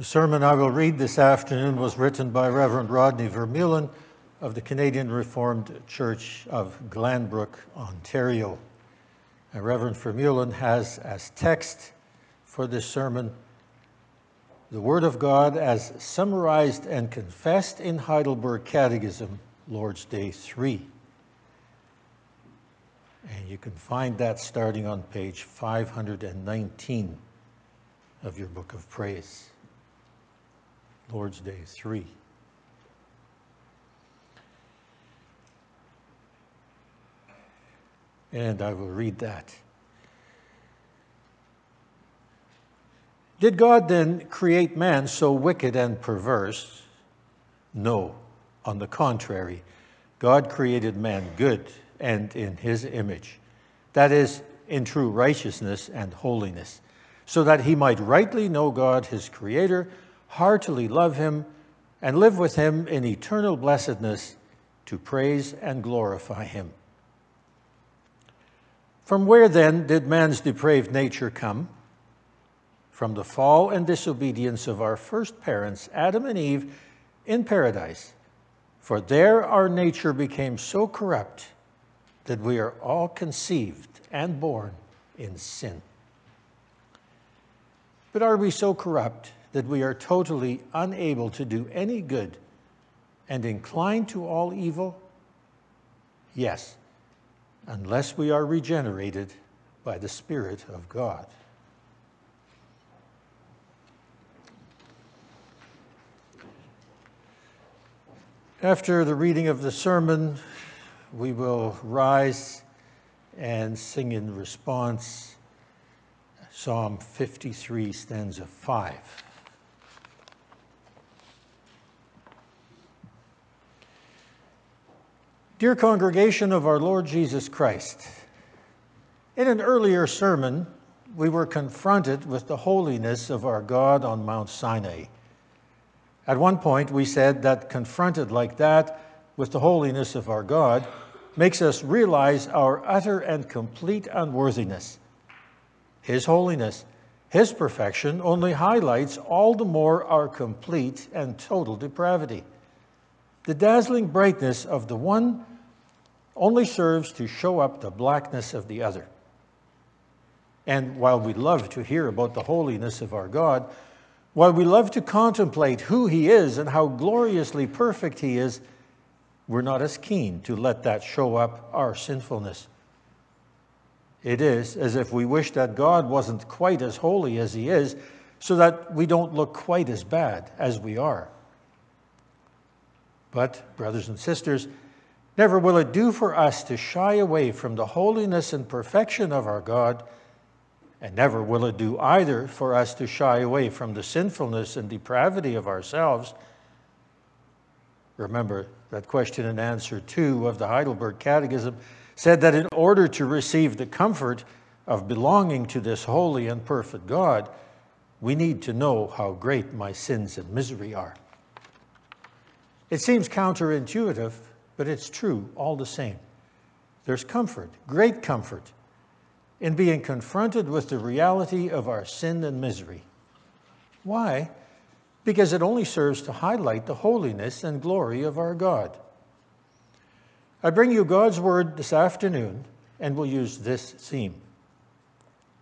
The sermon I will read this afternoon was written by Reverend Rodney Vermeulen of the Canadian Reformed Church of Glanbrook, Ontario. And Reverend Vermeulen has as text for this sermon the Word of God as summarized and confessed in Heidelberg Catechism, Lord's Day 3. And you can find that starting on page 519 of your book of praise. Lord's Day 3. And I will read that. Did God then create man so wicked and perverse? No. On the contrary, God created man good and in his image. That is, in true righteousness and holiness, so that he might rightly know God, his creator, heartily love him, and live with him in eternal blessedness to praise and glorify him. From where then did man's depraved nature come? From the fall and disobedience of our first parents, Adam and Eve, in paradise. For there our nature became so corrupt that we are all conceived and born in sin. But are we so corrupt that we are totally unable to do any good and inclined to all evil? Yes, unless we are regenerated by the Spirit of God. After the reading of the sermon, we will rise and sing in response Psalm 53, stanza 5. Dear congregation of our Lord Jesus Christ, in an earlier sermon, we were confronted with the holiness of our God on Mount Sinai. At one point, we said that confronted like that with the holiness of our God makes us realize our utter and complete unworthiness. His holiness, His perfection only highlights all the more our complete and total depravity. The dazzling brightness of the one only serves to show up the blackness of the other. And while we love to hear about the holiness of our God, while we love to contemplate who He is and how gloriously perfect He is, we're not as keen to let that show up our sinfulness. It is as if we wish that God wasn't quite as holy as He is, so that we don't look quite as bad as we are. But, brothers and sisters, Never will it do for us to shy away from the holiness and perfection of our God, and never will it do either for us to shy away from the sinfulness and depravity of ourselves. Remember that question and answer two of the Heidelberg Catechism said that in order to receive the comfort of belonging to this holy and perfect God, we need to know how great my sins and misery are. It seems counterintuitive but it's true all the same. There's comfort, great comfort, in being confronted with the reality of our sin and misery. Why? Because it only serves to highlight the holiness and glory of our God. I bring you God's word this afternoon, and we'll use this theme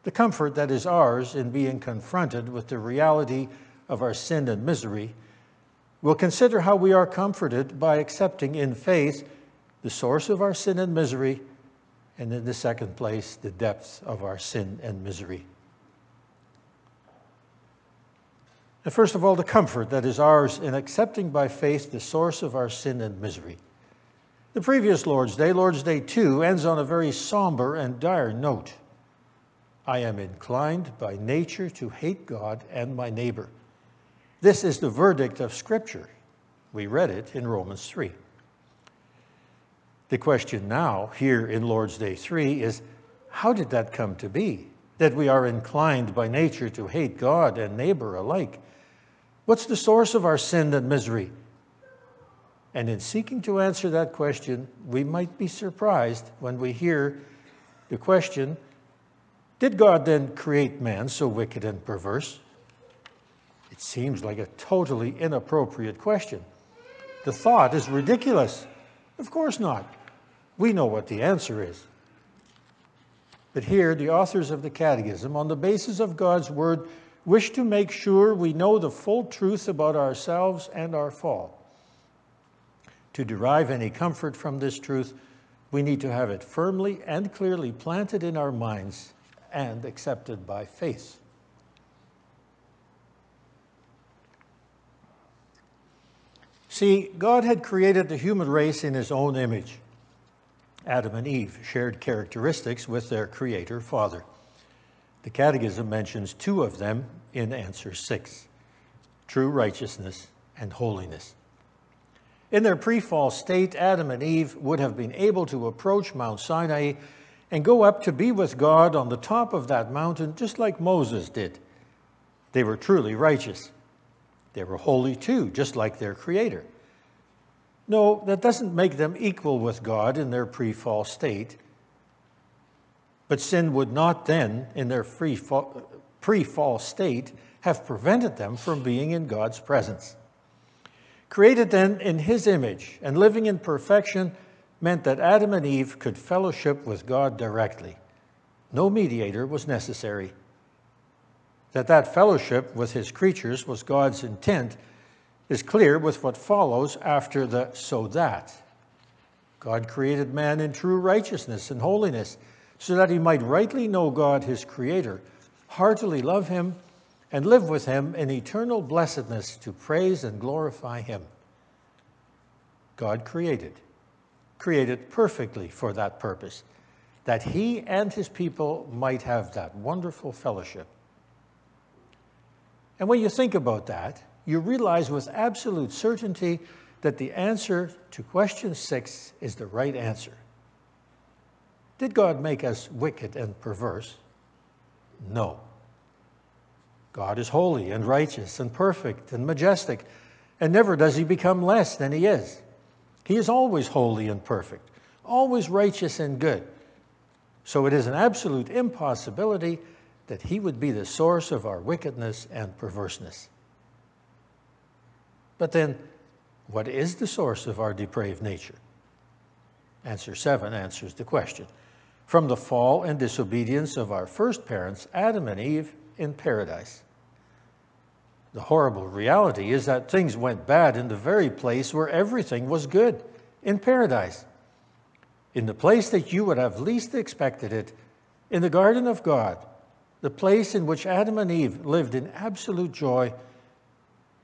the comfort that is ours in being confronted with the reality of our sin and misery We'll consider how we are comforted by accepting in faith the source of our sin and misery, and in the second place, the depths of our sin and misery. And first of all, the comfort that is ours in accepting by faith the source of our sin and misery. The previous Lord's Day, Lord's Day 2, ends on a very somber and dire note. I am inclined by nature to hate God and my neighbor. This is the verdict of Scripture. We read it in Romans 3. The question now, here in Lord's Day 3, is how did that come to be? That we are inclined by nature to hate God and neighbor alike? What's the source of our sin and misery? And in seeking to answer that question, we might be surprised when we hear the question Did God then create man so wicked and perverse? It seems like a totally inappropriate question. The thought is ridiculous. Of course not. We know what the answer is. But here, the authors of the Catechism, on the basis of God's Word, wish to make sure we know the full truth about ourselves and our fall. To derive any comfort from this truth, we need to have it firmly and clearly planted in our minds and accepted by faith. See, God had created the human race in his own image. Adam and Eve shared characteristics with their creator father. The Catechism mentions two of them in answer six true righteousness and holiness. In their pre fall state, Adam and Eve would have been able to approach Mount Sinai and go up to be with God on the top of that mountain, just like Moses did. They were truly righteous. They were holy too, just like their Creator. No, that doesn't make them equal with God in their pre fall state. But sin would not then, in their pre fall state, have prevented them from being in God's presence. Created then in His image and living in perfection meant that Adam and Eve could fellowship with God directly. No mediator was necessary. That that fellowship with His creatures was God's intent is clear with what follows after the so that. God created man in true righteousness and holiness so that he might rightly know God, his creator, heartily love him, and live with him in eternal blessedness to praise and glorify him. God created, created perfectly for that purpose, that he and his people might have that wonderful fellowship. And when you think about that, you realize with absolute certainty that the answer to question six is the right answer. Did God make us wicked and perverse? No. God is holy and righteous and perfect and majestic, and never does he become less than he is. He is always holy and perfect, always righteous and good. So it is an absolute impossibility that he would be the source of our wickedness and perverseness. But then, what is the source of our depraved nature? Answer 7 answers the question. From the fall and disobedience of our first parents, Adam and Eve, in paradise. The horrible reality is that things went bad in the very place where everything was good, in paradise. In the place that you would have least expected it, in the garden of God, the place in which Adam and Eve lived in absolute joy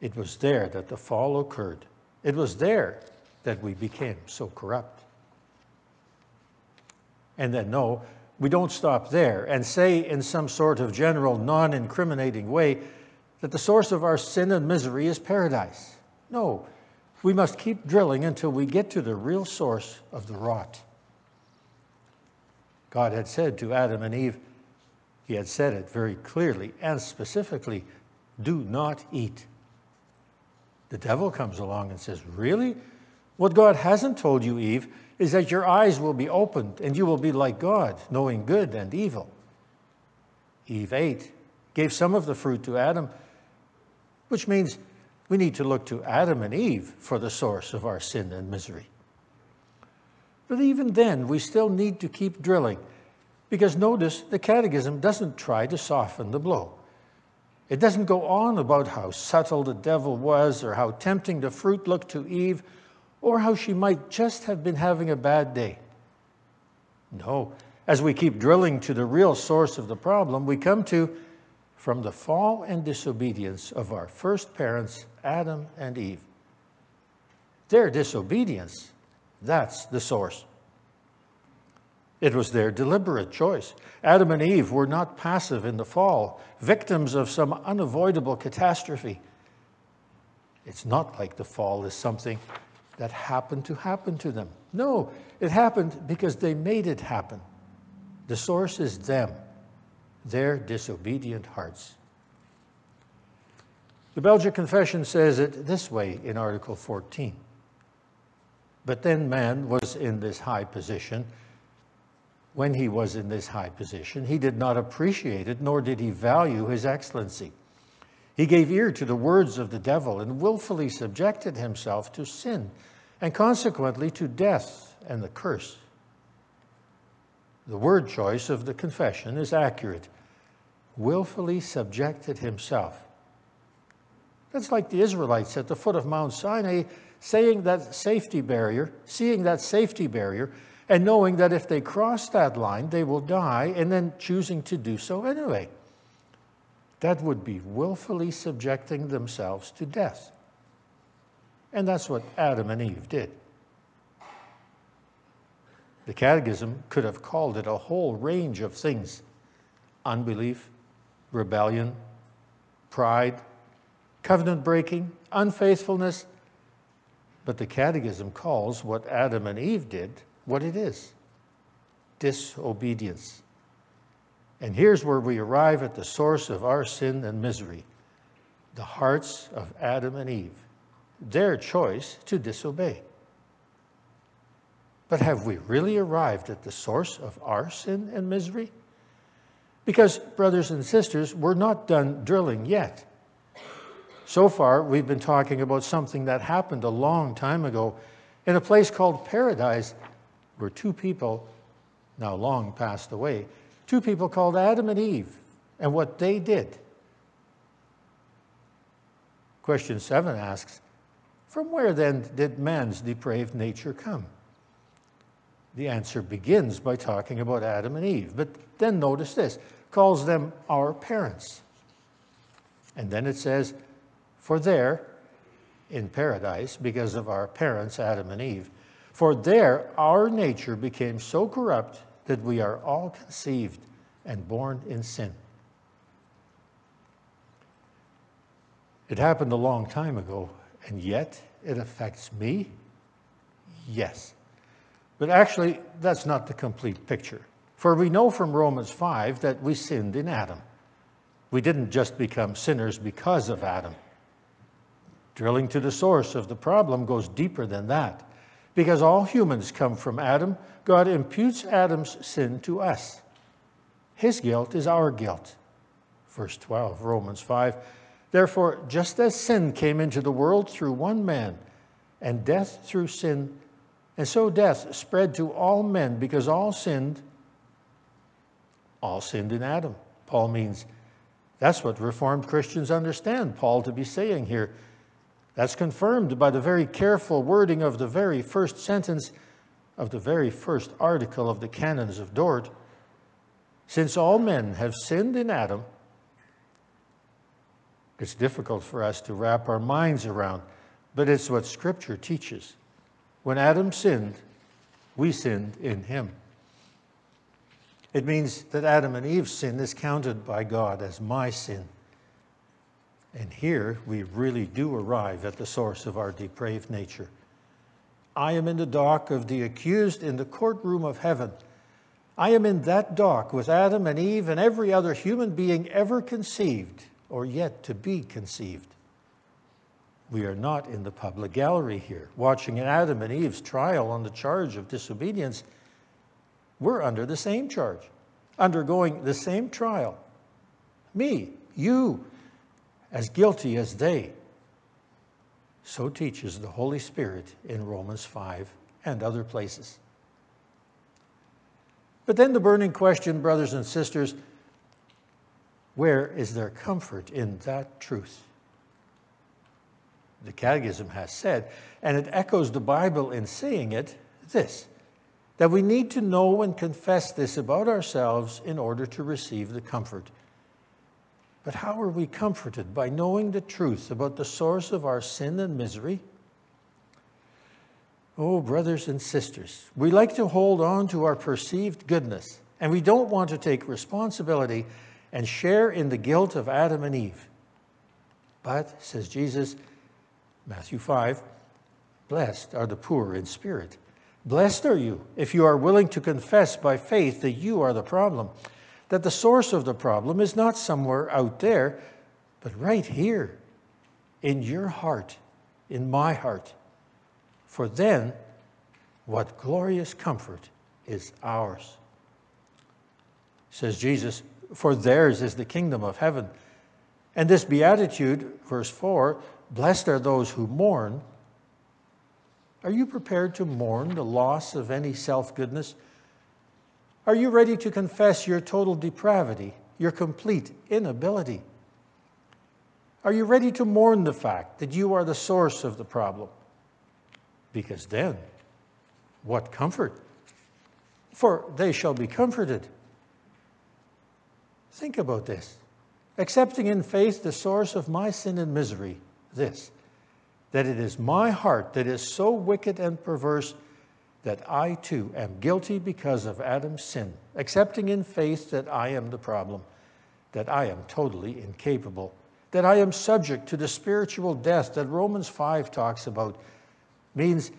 it was there that the fall occurred. It was there that we became so corrupt. And then, no, we don't stop there and say in some sort of general, non incriminating way that the source of our sin and misery is paradise. No, we must keep drilling until we get to the real source of the rot. God had said to Adam and Eve, He had said it very clearly and specifically do not eat the devil comes along and says, Really? What God hasn't told you, Eve, is that your eyes will be opened and you will be like God, knowing good and evil. Eve ate, gave some of the fruit to Adam, which means we need to look to Adam and Eve for the source of our sin and misery. But even then, we still need to keep drilling because notice the Catechism doesn't try to soften the blow. It doesn't go on about how subtle the devil was or how tempting the fruit looked to Eve or how she might just have been having a bad day. No, as we keep drilling to the real source of the problem, we come to from the fall and disobedience of our first parents, Adam and Eve. Their disobedience, that's the source. It was their deliberate choice. Adam and Eve were not passive in the fall, victims of some unavoidable catastrophe. It's not like the fall is something that happened to happen to them. No, it happened because they made it happen. The source is them, their disobedient hearts. The Belgic Confession says it this way in Article 14. But then man was in this high position when he was in this high position, he did not appreciate it, nor did he value his excellency. He gave ear to the words of the devil and willfully subjected himself to sin and consequently to death and the curse. The word choice of the confession is accurate. Willfully subjected himself. That's like the Israelites at the foot of Mount Sinai saying that safety barrier, seeing that safety barrier, and knowing that if they cross that line, they will die, and then choosing to do so anyway. That would be willfully subjecting themselves to death. And that's what Adam and Eve did. The Catechism could have called it a whole range of things unbelief, rebellion, pride, covenant breaking, unfaithfulness. But the Catechism calls what Adam and Eve did what it is disobedience. And here's where we arrive at the source of our sin and misery the hearts of Adam and Eve, their choice to disobey. But have we really arrived at the source of our sin and misery? Because, brothers and sisters, we're not done drilling yet. So far, we've been talking about something that happened a long time ago in a place called paradise, where two people, now long passed away, two people called Adam and Eve, and what they did. Question seven asks, From where then did man's depraved nature come? The answer begins by talking about Adam and Eve, but then notice this calls them our parents. And then it says, For there, in paradise, because of our parents, Adam and Eve, for there our nature became so corrupt that we are all conceived and born in sin. It happened a long time ago, and yet it affects me? Yes. But actually, that's not the complete picture. For we know from Romans 5 that we sinned in Adam. We didn't just become sinners because of Adam. Drilling to the source of the problem goes deeper than that. Because all humans come from Adam, God imputes Adam's sin to us. His guilt is our guilt. Verse 12, Romans 5. Therefore, just as sin came into the world through one man, and death through sin, and so death spread to all men because all sinned, all sinned in Adam. Paul means that's what Reformed Christians understand Paul to be saying here. That's confirmed by the very careful wording of the very first sentence of the very first article of the Canons of Dort. Since all men have sinned in Adam, it's difficult for us to wrap our minds around, but it's what Scripture teaches. When Adam sinned, we sinned in him. It means that Adam and Eve's sin is counted by God as my sin. And here we really do arrive at the source of our depraved nature. I am in the dock of the accused in the courtroom of heaven. I am in that dock with Adam and Eve and every other human being ever conceived or yet to be conceived. We are not in the public gallery here, watching Adam and Eve's trial on the charge of disobedience. We're under the same charge, undergoing the same trial. Me, you, as guilty as they. So teaches the Holy Spirit in Romans 5 and other places. But then the burning question, brothers and sisters where is there comfort in that truth? the Catechism has said, and it echoes the Bible in saying it this that we need to know and confess this about ourselves in order to receive the comfort. But how are we comforted? By knowing the truth about the source of our sin and misery? Oh, brothers and sisters, we like to hold on to our perceived goodness, and we don't want to take responsibility and share in the guilt of Adam and Eve. But, says Jesus, Matthew 5 Blessed are the poor in spirit. Blessed are you if you are willing to confess by faith that you are the problem, that the source of the problem is not somewhere out there, but right here in your heart, in my heart. For then, what glorious comfort is ours. Says Jesus, For theirs is the kingdom of heaven. And this beatitude, verse 4 blessed are those who mourn. Are you prepared to mourn the loss of any self goodness? Are you ready to confess your total depravity, your complete inability? Are you ready to mourn the fact that you are the source of the problem? Because then, what comfort? For they shall be comforted. Think about this. Accepting in faith the source of my sin and misery, this, that it is my heart that is so wicked and perverse that I too am guilty because of Adam's sin, accepting in faith that I am the problem, that I am totally incapable that I am subject to the spiritual death that Romans 5 talks about means,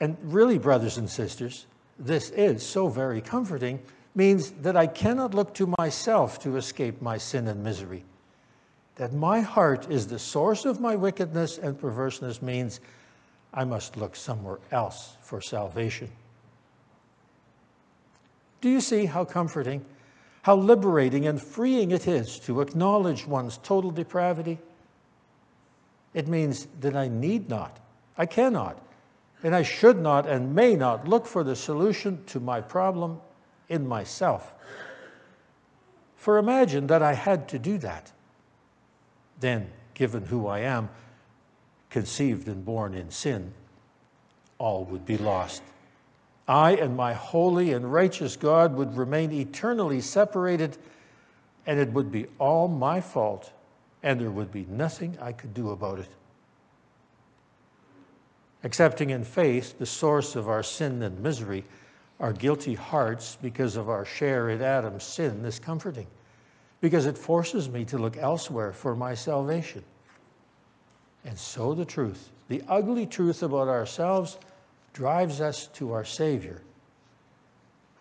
and really, brothers and sisters, this is so very comforting, means that I cannot look to myself to escape my sin and misery. That my heart is the source of my wickedness and perverseness means I must look somewhere else for salvation. Do you see how comforting? How liberating and freeing it is to acknowledge one's total depravity. It means that I need not, I cannot, and I should not and may not look for the solution to my problem in myself. For imagine that I had to do that. Then, given who I am, conceived and born in sin, all would be lost. I and my holy and righteous God would remain eternally separated, and it would be all my fault, and there would be nothing I could do about it. Accepting in faith the source of our sin and misery, our guilty hearts, because of our share in Adam's sin, is comforting, because it forces me to look elsewhere for my salvation. And so the truth, the ugly truth about ourselves, drives us to our Savior.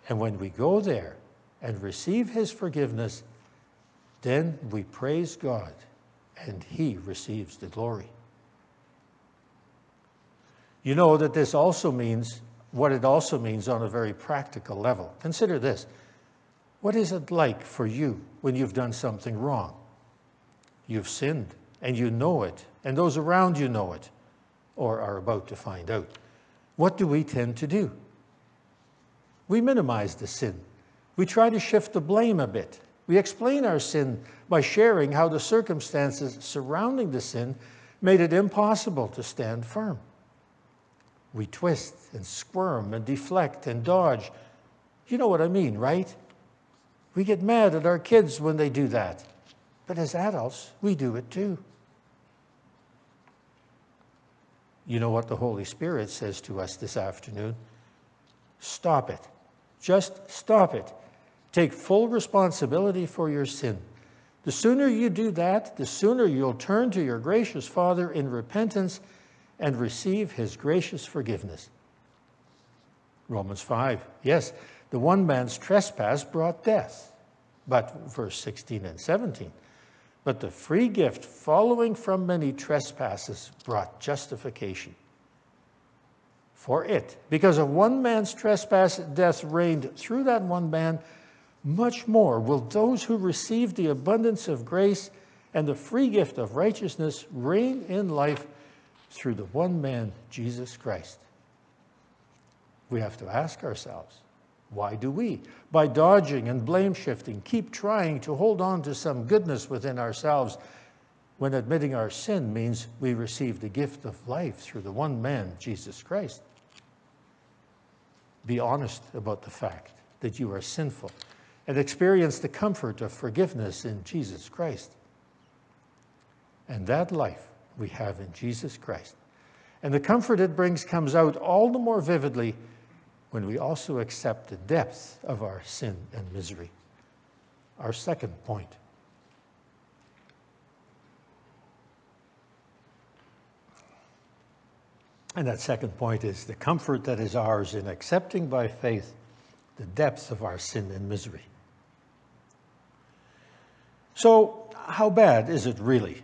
And when we go there and receive His forgiveness, then we praise God and He receives the glory. You know that this also means what it also means on a very practical level. Consider this. What is it like for you when you've done something wrong? You've sinned and you know it, and those around you know it or are about to find out what do we tend to do? We minimize the sin. We try to shift the blame a bit. We explain our sin by sharing how the circumstances surrounding the sin made it impossible to stand firm. We twist and squirm and deflect and dodge. You know what I mean, right? We get mad at our kids when they do that. But as adults, we do it too. You know what the Holy Spirit says to us this afternoon? Stop it. Just stop it. Take full responsibility for your sin. The sooner you do that, the sooner you'll turn to your gracious Father in repentance and receive his gracious forgiveness. Romans 5. Yes, the one man's trespass brought death. But verse 16 and 17. But the free gift following from many trespasses brought justification. For it, because of one man's trespass, death reigned through that one man, much more will those who receive the abundance of grace and the free gift of righteousness reign in life through the one man, Jesus Christ. We have to ask ourselves why do we, by dodging and blame shifting, keep trying to hold on to some goodness within ourselves when admitting our sin means we receive the gift of life through the one man, Jesus Christ? Be honest about the fact that you are sinful and experience the comfort of forgiveness in Jesus Christ. And that life we have in Jesus Christ. And the comfort it brings comes out all the more vividly when we also accept the depth of our sin and misery. Our second point. And that second point is the comfort that is ours in accepting by faith the depth of our sin and misery. So, how bad is it really?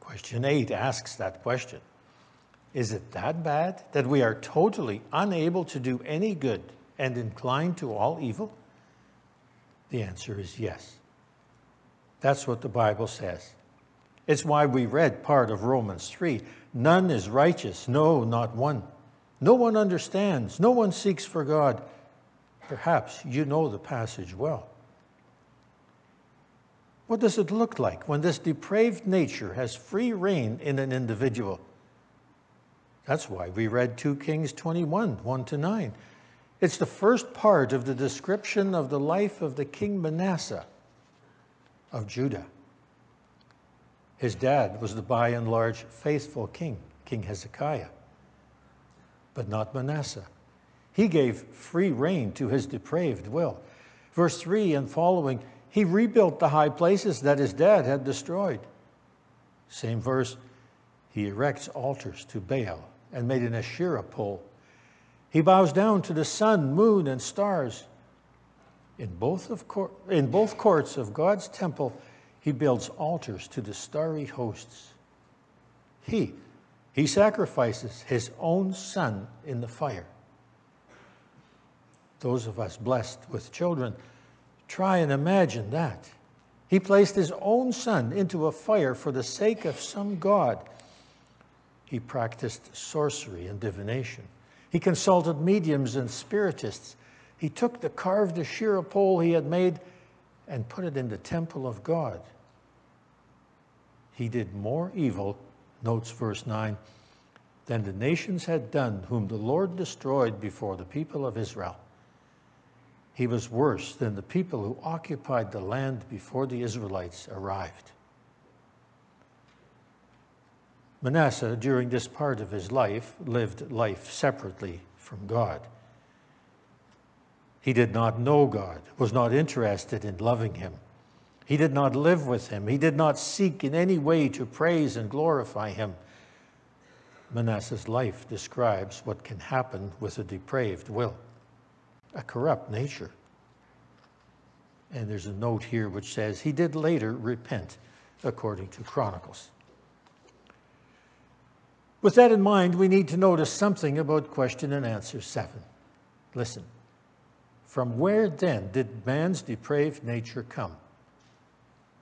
Question 8 asks that question. Is it that bad that we are totally unable to do any good and inclined to all evil? The answer is yes. That's what the Bible says. It's why we read part of Romans 3. None is righteous, no, not one. No one understands, no one seeks for God. Perhaps you know the passage well. What does it look like when this depraved nature has free reign in an individual? That's why we read 2 Kings 21, 1 to 9. It's the first part of the description of the life of the king Manasseh of Judah. His dad was the by and large faithful king, King Hezekiah, but not Manasseh. He gave free rein to his depraved will. Verse 3 and following, he rebuilt the high places that his dad had destroyed. Same verse, he erects altars to Baal and made an Asherah pole. He bows down to the sun, moon, and stars. In both, of cour- in both courts of God's temple, he builds altars to the starry hosts. He, he sacrifices his own son in the fire. Those of us blessed with children, try and imagine that. He placed his own son into a fire for the sake of some God he practiced sorcery and divination. He consulted mediums and spiritists. He took the carved Asherah pole he had made and put it in the temple of God. He did more evil, notes verse 9, than the nations had done, whom the Lord destroyed before the people of Israel. He was worse than the people who occupied the land before the Israelites arrived. Manasseh, during this part of his life, lived life separately from God. He did not know God, was not interested in loving him. He did not live with him. He did not seek in any way to praise and glorify him. Manasseh's life describes what can happen with a depraved will, a corrupt nature. And there's a note here which says he did later repent, according to Chronicles. With that in mind, we need to notice something about question and answer seven. Listen. From where then did man's depraved nature come?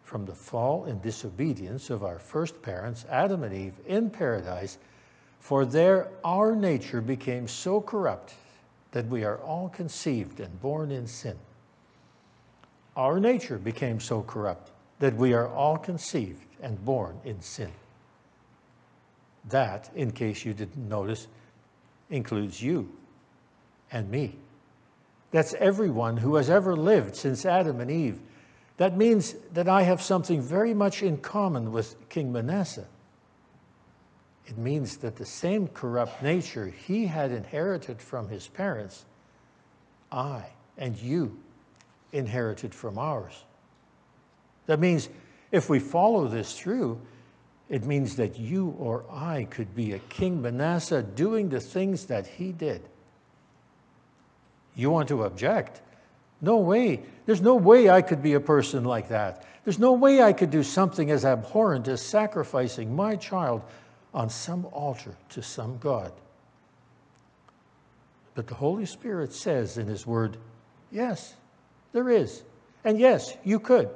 From the fall and disobedience of our first parents, Adam and Eve, in paradise, for there our nature became so corrupt that we are all conceived and born in sin. Our nature became so corrupt that we are all conceived and born in sin. That, in case you didn't notice, includes you and me. That's everyone who has ever lived since Adam and Eve. That means that I have something very much in common with King Manasseh. It means that the same corrupt nature he had inherited from his parents, I and you inherited from ours. That means if we follow this through, it means that you or I could be a King Manasseh doing the things that he did. You want to object? No way. There's no way I could be a person like that. There's no way I could do something as abhorrent as sacrificing my child on some altar to some God. But the Holy Spirit says in His Word, yes, there is. And yes, you could.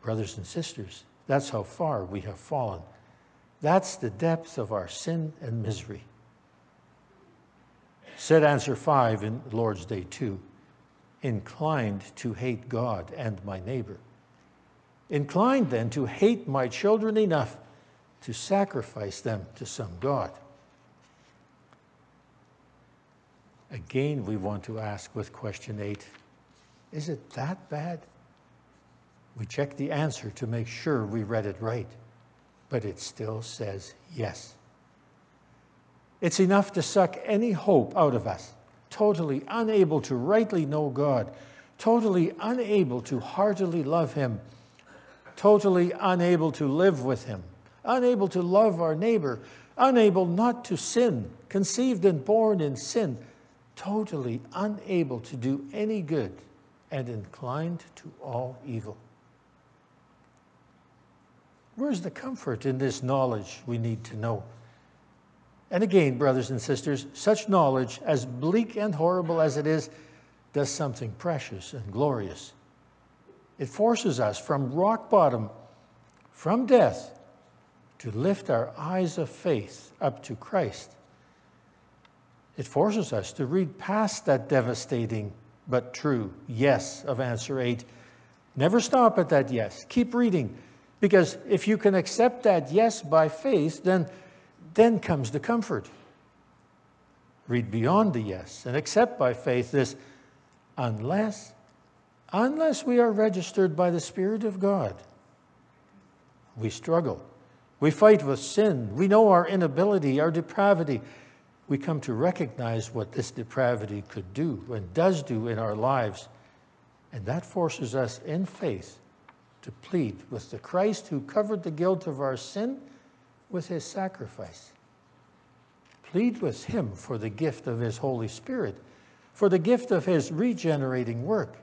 Brothers and sisters, that's how far we have fallen. That's the depth of our sin and misery. Said answer five in Lord's Day 2 inclined to hate God and my neighbor. Inclined then to hate my children enough to sacrifice them to some God. Again, we want to ask with question eight is it that bad? We check the answer to make sure we read it right, but it still says yes. It's enough to suck any hope out of us, totally unable to rightly know God, totally unable to heartily love Him, totally unable to live with Him, unable to love our neighbor, unable not to sin, conceived and born in sin, totally unable to do any good, and inclined to all evil. Where's the comfort in this knowledge we need to know? And again, brothers and sisters, such knowledge, as bleak and horrible as it is, does something precious and glorious. It forces us from rock bottom, from death to lift our eyes of faith up to Christ. It forces us to read past that devastating but true yes of answer 8. Never stop at that yes. Keep reading. Because if you can accept that yes by faith, then, then comes the comfort. Read beyond the yes and accept by faith this unless, unless we are regenerated by the Spirit of God. We struggle. We fight with sin. We know our inability, our depravity we come to recognize what this depravity could do and does do in our lives. And that forces us in faith to plead with the Christ who covered the guilt of our sin with his sacrifice. Plead with him for the gift of his Holy Spirit, for the gift of his regenerating work.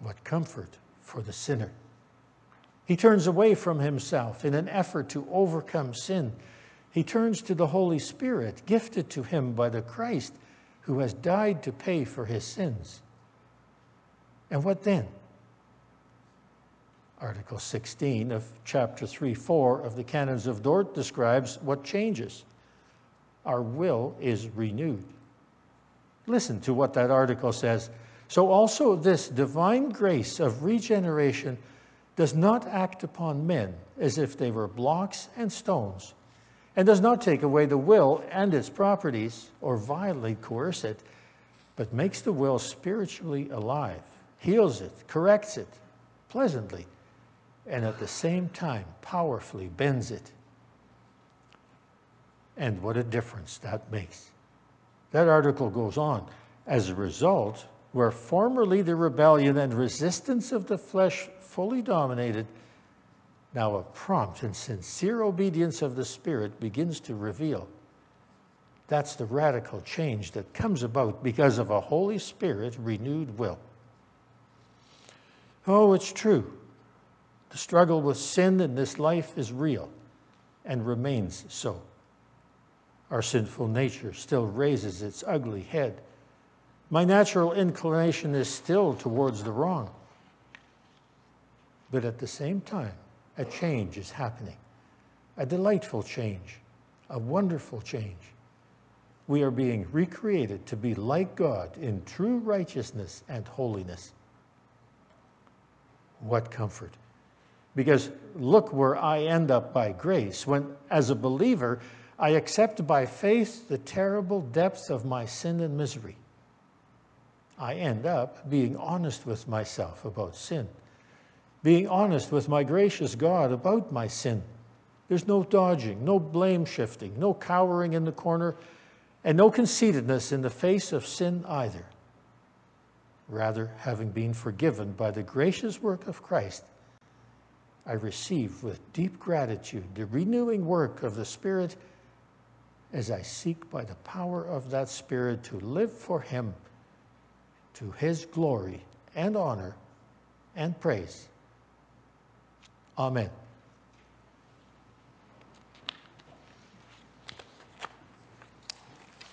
What comfort for the sinner. He turns away from himself in an effort to overcome sin he turns to the Holy Spirit, gifted to him by the Christ who has died to pay for his sins. And what then? Article 16 of chapter 3 4 of the Canons of Dort describes what changes. Our will is renewed. Listen to what that article says. So, also, this divine grace of regeneration does not act upon men as if they were blocks and stones and does not take away the will and its properties or violently coerce it, but makes the will spiritually alive, heals it, corrects it pleasantly, and at the same time powerfully bends it. And what a difference that makes. That article goes on. As a result, where formerly the rebellion and resistance of the flesh fully dominated, now, a prompt and sincere obedience of the Spirit begins to reveal. That's the radical change that comes about because of a Holy Spirit renewed will. Oh, it's true. The struggle with sin in this life is real and remains so. Our sinful nature still raises its ugly head. My natural inclination is still towards the wrong. But at the same time, a change is happening, a delightful change, a wonderful change. We are being recreated to be like God in true righteousness and holiness. What comfort. Because look where I end up by grace. When, as a believer, I accept by faith the terrible depth of my sin and misery. I end up being honest with myself about sin being honest with my gracious God about my sin. There's no dodging, no blame shifting, no cowering in the corner, and no conceitedness in the face of sin either. Rather, having been forgiven by the gracious work of Christ, I receive with deep gratitude the renewing work of the Spirit as I seek by the power of that Spirit to live for Him, to His glory and honor and praise Amen.